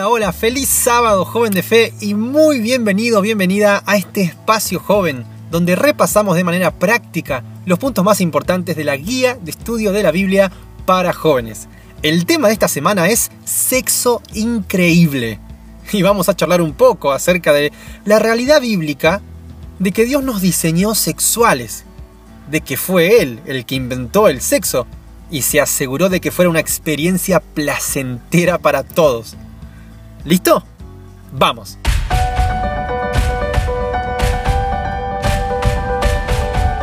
Hola, hola, feliz sábado joven de fe y muy bienvenido, bienvenida a este espacio joven donde repasamos de manera práctica los puntos más importantes de la guía de estudio de la Biblia para jóvenes. El tema de esta semana es sexo increíble y vamos a charlar un poco acerca de la realidad bíblica de que Dios nos diseñó sexuales, de que fue Él el que inventó el sexo y se aseguró de que fuera una experiencia placentera para todos. ¿Listo? Vamos.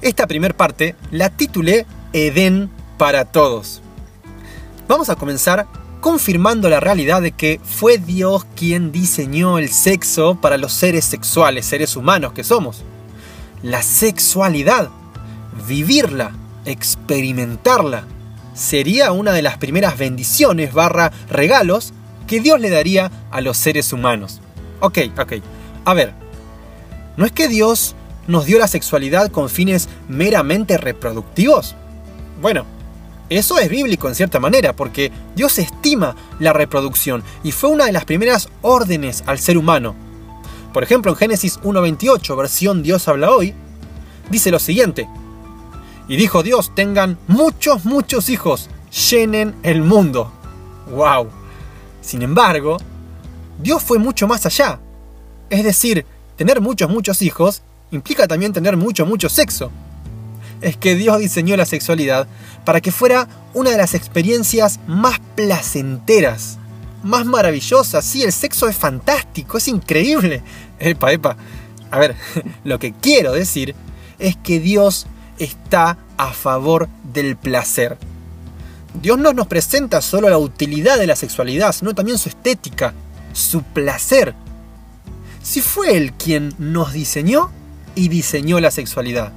Esta primer parte la titulé Edén para todos. Vamos a comenzar confirmando la realidad de que fue Dios quien diseñó el sexo para los seres sexuales, seres humanos que somos. La sexualidad, vivirla, experimentarla, sería una de las primeras bendiciones barra regalos que Dios le daría a los seres humanos. Ok, ok. A ver, ¿no es que Dios nos dio la sexualidad con fines meramente reproductivos? Bueno, eso es bíblico en cierta manera, porque Dios estima la reproducción y fue una de las primeras órdenes al ser humano. Por ejemplo, en Génesis 1.28, versión Dios habla hoy, dice lo siguiente. Y dijo Dios, tengan muchos, muchos hijos, llenen el mundo. ¡Wow! Sin embargo, Dios fue mucho más allá. Es decir, tener muchos, muchos hijos implica también tener mucho, mucho sexo. Es que Dios diseñó la sexualidad para que fuera una de las experiencias más placenteras, más maravillosas. Sí, el sexo es fantástico, es increíble. Epa, epa. A ver, lo que quiero decir es que Dios está a favor del placer. Dios no nos presenta solo la utilidad de la sexualidad, sino también su estética, su placer. Si fue Él quien nos diseñó y diseñó la sexualidad.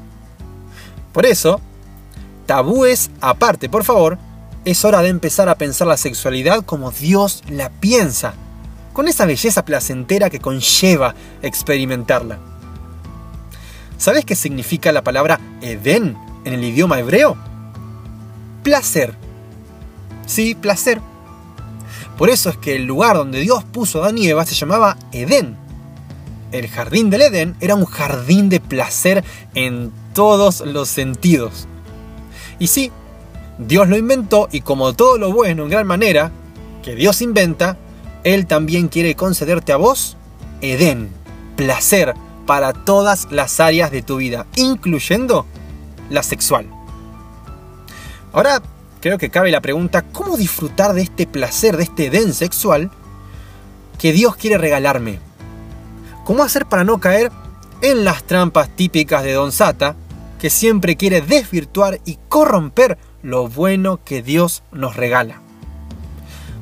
Por eso, tabúes aparte, por favor, es hora de empezar a pensar la sexualidad como Dios la piensa, con esa belleza placentera que conlleva experimentarla. ¿Sabes qué significa la palabra Edén en el idioma hebreo? Placer Sí, placer. Por eso es que el lugar donde Dios puso a Adán y Eva se llamaba Edén. El jardín del Edén era un jardín de placer en todos los sentidos. Y sí, Dios lo inventó y como todo lo bueno en gran manera que Dios inventa, Él también quiere concederte a vos Edén, placer para todas las áreas de tu vida, incluyendo la sexual. Ahora creo que cabe la pregunta, ¿cómo disfrutar de este placer, de este Edén sexual que Dios quiere regalarme? ¿Cómo hacer para no caer en las trampas típicas de Don Sata, que siempre quiere desvirtuar y corromper lo bueno que Dios nos regala?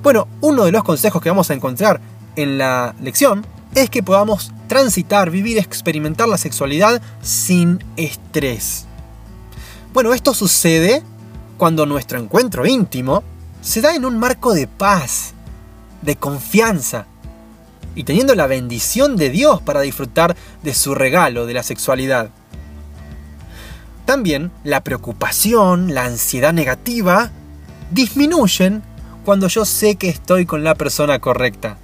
Bueno, uno de los consejos que vamos a encontrar en la lección es que podamos transitar, vivir, experimentar la sexualidad sin estrés. Bueno, esto sucede cuando nuestro encuentro íntimo se da en un marco de paz, de confianza, y teniendo la bendición de Dios para disfrutar de su regalo de la sexualidad. También la preocupación, la ansiedad negativa, disminuyen cuando yo sé que estoy con la persona correcta.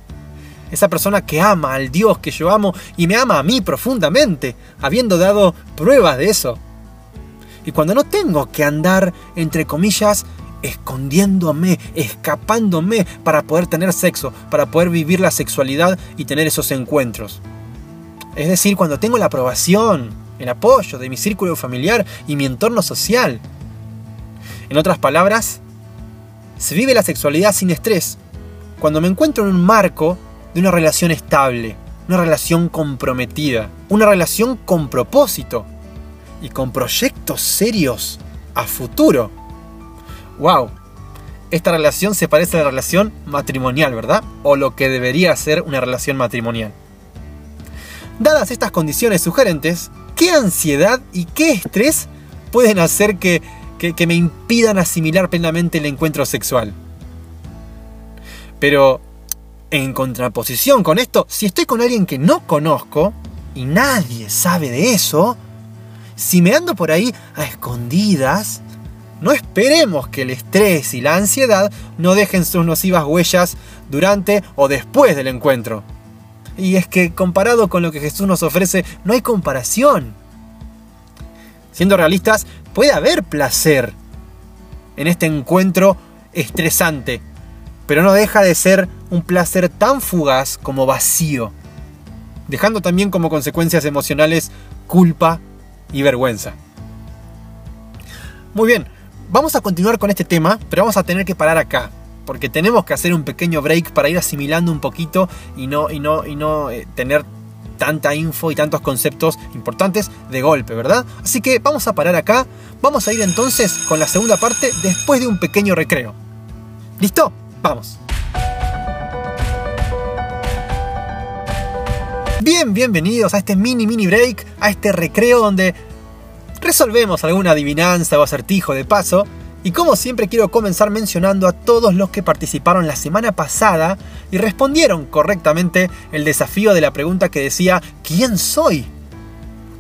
Esa persona que ama al Dios que yo amo y me ama a mí profundamente, habiendo dado pruebas de eso y cuando no tengo que andar, entre comillas, escondiéndome, escapándome para poder tener sexo, para poder vivir la sexualidad y tener esos encuentros. Es decir, cuando tengo la aprobación, el apoyo de mi círculo familiar y mi entorno social. En otras palabras, se vive la sexualidad sin estrés, cuando me encuentro en un marco de una relación estable, una relación comprometida, una relación con propósito, y con proyectos serios a futuro. ¡Wow! Esta relación se parece a la relación matrimonial, ¿verdad? O lo que debería ser una relación matrimonial. Dadas estas condiciones sugerentes, ¿qué ansiedad y qué estrés pueden hacer que, que, me impidan asimilar plenamente el encuentro sexual? Pero, en contraposición con esto, si estoy con alguien que no conozco y nadie sabe de eso, si me ando por ahí a escondidas, no esperemos que el estrés y la ansiedad no dejen sus nocivas huellas durante o después del encuentro. Y es que comparado con lo que Jesús nos ofrece, no hay comparación. Siendo realistas, puede haber placer en este encuentro estresante, pero no deja de ser un placer tan fugaz como vacío, dejando también como consecuencias emocionales culpa y vergüenza. Muy bien, Vamos a continuar con este tema, pero vamos a tener que parar acá. Porque tenemos que hacer un pequeño break para ir asimilando un poquito y no, y no, y no eh, tener tanta info y tantos conceptos importantes de golpe, ¿verdad? Así que vamos a parar acá. Vamos a ir entonces con la segunda parte después de un pequeño recreo. ¿Listo? Vamos. Bien, bienvenidos a este mini mini break, a este recreo donde resolvemos alguna adivinanza o acertijo de paso, y como siempre quiero comenzar mencionando a todos los que participaron la semana pasada y respondieron correctamente el desafío de la pregunta que decía ¿quién soy?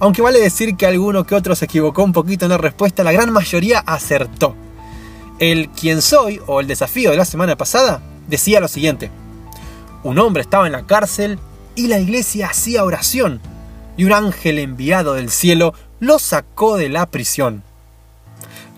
Aunque vale decir que alguno que otro se equivocó un poquito en la respuesta, la gran mayoría acertó. El quién soy o el desafío de la semana pasada decía lo siguiente. Un hombre estaba en la cárcel y la iglesia hacía oración y un ángel enviado del cielo lo sacó de la prisión.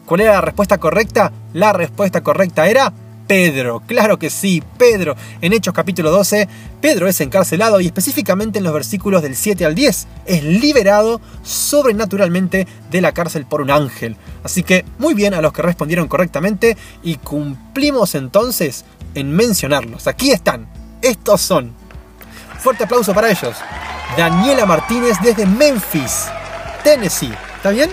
¿Cuál era la respuesta correcta? La respuesta correcta era Pedro. Claro que sí, Pedro. En Hechos capítulo 12, Pedro es encarcelado y específicamente en los versículos del 7 al 10 es liberado sobrenaturalmente de la cárcel por un ángel. Así que muy bien a los que respondieron correctamente y cumplimos entonces en mencionarlos. Aquí están. Estos son. Fuerte aplauso para ellos. Daniela Martínez desde Memphis. Tennessee. ¿Está bien?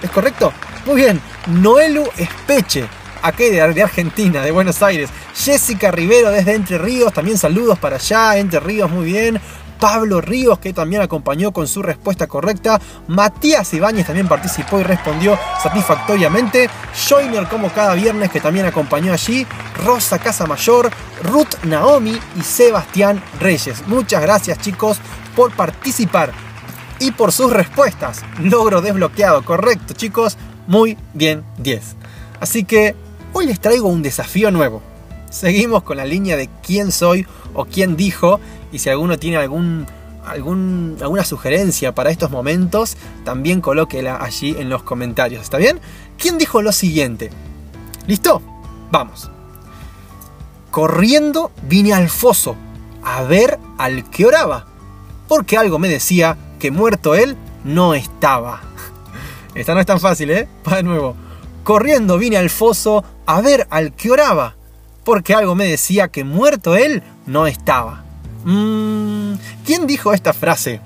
¿Es correcto? Muy bien. Noelu Espeche, aquí de, Argentina, de Buenos Aires. Jessica Rivero desde Entre Ríos, también saludos para allá, Entre Ríos, muy bien. Pablo Ríos, que también acompañó con su respuesta correcta. Matías Ibáñez también participó y respondió satisfactoriamente. Joiner, como cada viernes, que también acompañó allí. Rosa Casamayor, Ruth Naomi y Sebastián Reyes. Muchas gracias, chicos, por participar y por sus respuestas. Logro desbloqueado, correcto chicos, muy bien 10. Así que hoy les traigo un desafío nuevo. Seguimos con la línea de quién soy o quién dijo y si alguno tiene algún, algún, alguna sugerencia para estos momentos, también colóquela allí en los comentarios, ¿está bien? ¿Quién dijo lo siguiente? ¿Listo? Vamos. Corriendo vine al foso a ver al que oraba, porque algo me decía que muerto él no estaba. Esta no es tan fácil, ¿eh? Va de nuevo. Corriendo vine al foso a ver al que oraba, porque algo me decía que muerto él no estaba. Mmm, ¿quién dijo esta frase?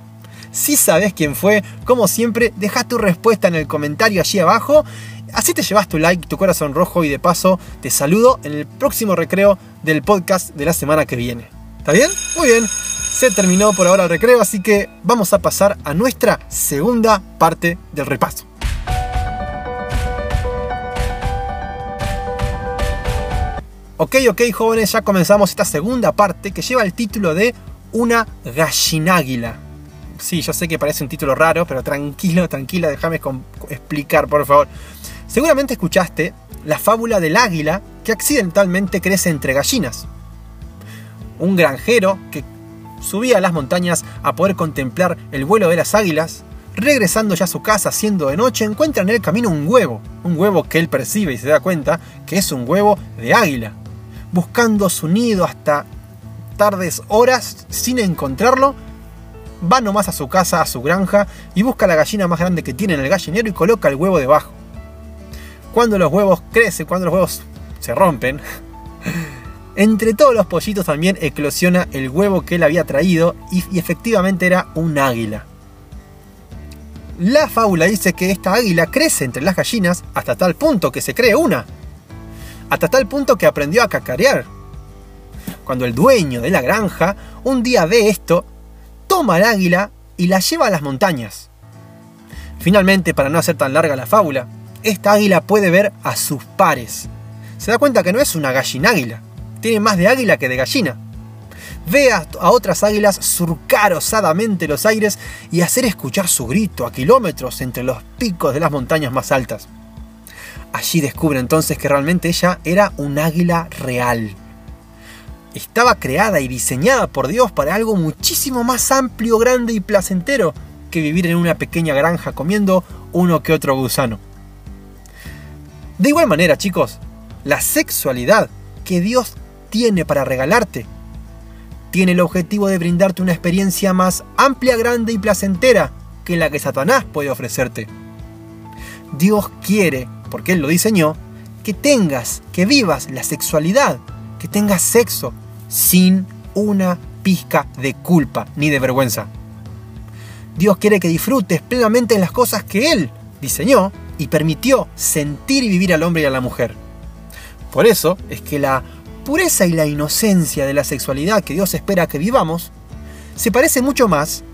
Si sabes quién fue, como siempre, deja tu respuesta en el comentario allí abajo. Así te llevas tu like, tu corazón rojo y de paso te saludo en el próximo recreo del podcast de la semana que viene. ¿Está bien? Muy bien. Se terminó por ahora el recreo, así que vamos a pasar a nuestra segunda parte del repaso. Ok, ok jóvenes, ya comenzamos esta segunda parte que lleva el título de Una gallináguila. Sí, yo sé que parece un título raro, pero tranquilo, tranquila, déjame explicar, por favor. Seguramente escuchaste la fábula del águila que accidentalmente crece entre gallinas. Un granjero que subía a las montañas a poder contemplar el vuelo de las águilas, regresando ya a su casa siendo de noche, encuentra en el camino un huevo, un huevo que él percibe y se da cuenta que es un huevo de águila. Buscando su nido hasta tardes horas sin encontrarlo, va nomás a su casa, a su granja, y busca la gallina más grande que tiene en el gallinero y coloca el huevo debajo. Cuando los huevos crecen, cuando los huevos se rompen, Entre todos los pollitos también eclosiona el huevo que él había traído y, efectivamente era un águila. La fábula dice que esta águila crece entre las gallinas hasta tal punto que se cree una. Hasta tal punto que aprendió a cacarear. Cuando el dueño de la granja un día ve esto, toma al águila y la lleva a las montañas. Finalmente, para no hacer tan larga la fábula, esta águila puede ver a sus pares. Se da cuenta que no es una gallina águila, tiene más de águila que de gallina. Ve a, otras águilas surcar osadamente los aires y hacer escuchar su grito a kilómetros entre los picos de las montañas más altas. Allí descubre entonces que realmente ella era un águila real. Estaba creada y diseñada por Dios para algo muchísimo más amplio, grande y placentero que vivir en una pequeña granja comiendo uno que otro gusano. De igual manera, chicos, la sexualidad que Dios tiene para regalarte tiene el objetivo de brindarte una experiencia más amplia, grande y placentera que la que Satanás puede ofrecerte. Dios quiere porque Él lo diseñó, que tengas, que vivas la sexualidad, que tengas sexo sin una pizca de culpa ni de vergüenza. Dios quiere que disfrutes plenamente en las cosas que Él diseñó y permitió sentir y vivir al hombre y a la mujer. Por eso es que la pureza y la inocencia de la sexualidad que Dios espera que vivamos se parece mucho más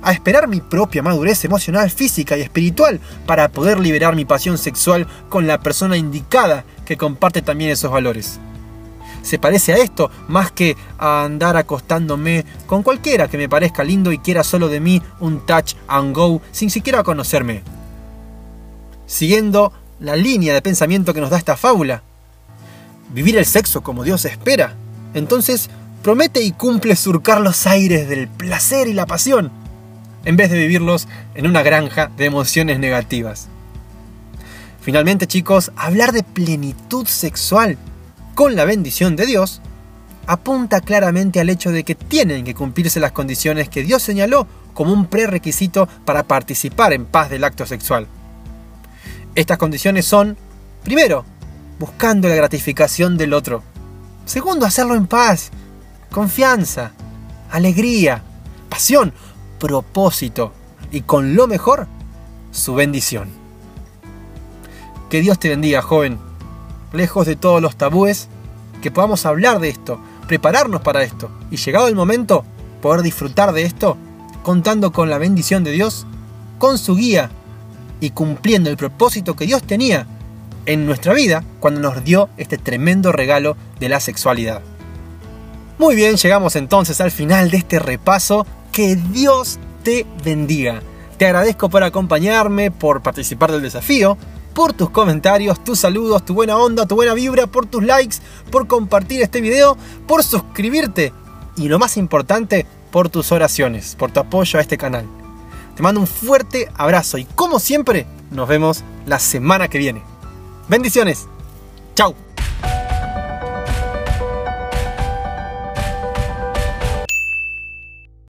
a esperar mi propia madurez emocional, física y espiritual para poder liberar mi pasión sexual con la persona indicada que comparte también esos valores. Se parece a esto más que a andar acostándome con cualquiera que me parezca lindo y quiera solo de mí un touch and go sin siquiera conocerme. Siguiendo la línea de pensamiento que nos da esta fábula, vivir el sexo como Dios espera, entonces promete y cumple surcar los aires del placer y la pasión en vez de vivirlos en una granja de emociones negativas. Finalmente chicos, hablar de plenitud sexual con la bendición de Dios apunta claramente al hecho de que tienen que cumplirse las condiciones que Dios señaló como un prerequisito para participar en paz del acto sexual. Estas condiciones son, primero, buscando la gratificación del otro. Segundo, hacerlo en paz, confianza, alegría, pasión, propósito y con lo mejor, su bendición. Que Dios te bendiga, joven. Lejos de todos los tabúes, que podamos hablar de esto, prepararnos para esto y llegado el momento, poder disfrutar de esto, contando con la bendición de Dios, con su guía y cumpliendo el propósito que Dios tenía en nuestra vida cuando nos dio este tremendo regalo de la sexualidad. Muy bien, llegamos entonces al final de este repaso que Dios te bendiga. Te agradezco por acompañarme, por participar del desafío, por tus comentarios, tus saludos, tu buena onda, tu buena vibra, por tus likes, por compartir este video, por suscribirte y lo más importante, por tus oraciones, por tu apoyo a este canal. Te mando un fuerte abrazo y como siempre, nos vemos la semana que viene. Bendiciones. Chao.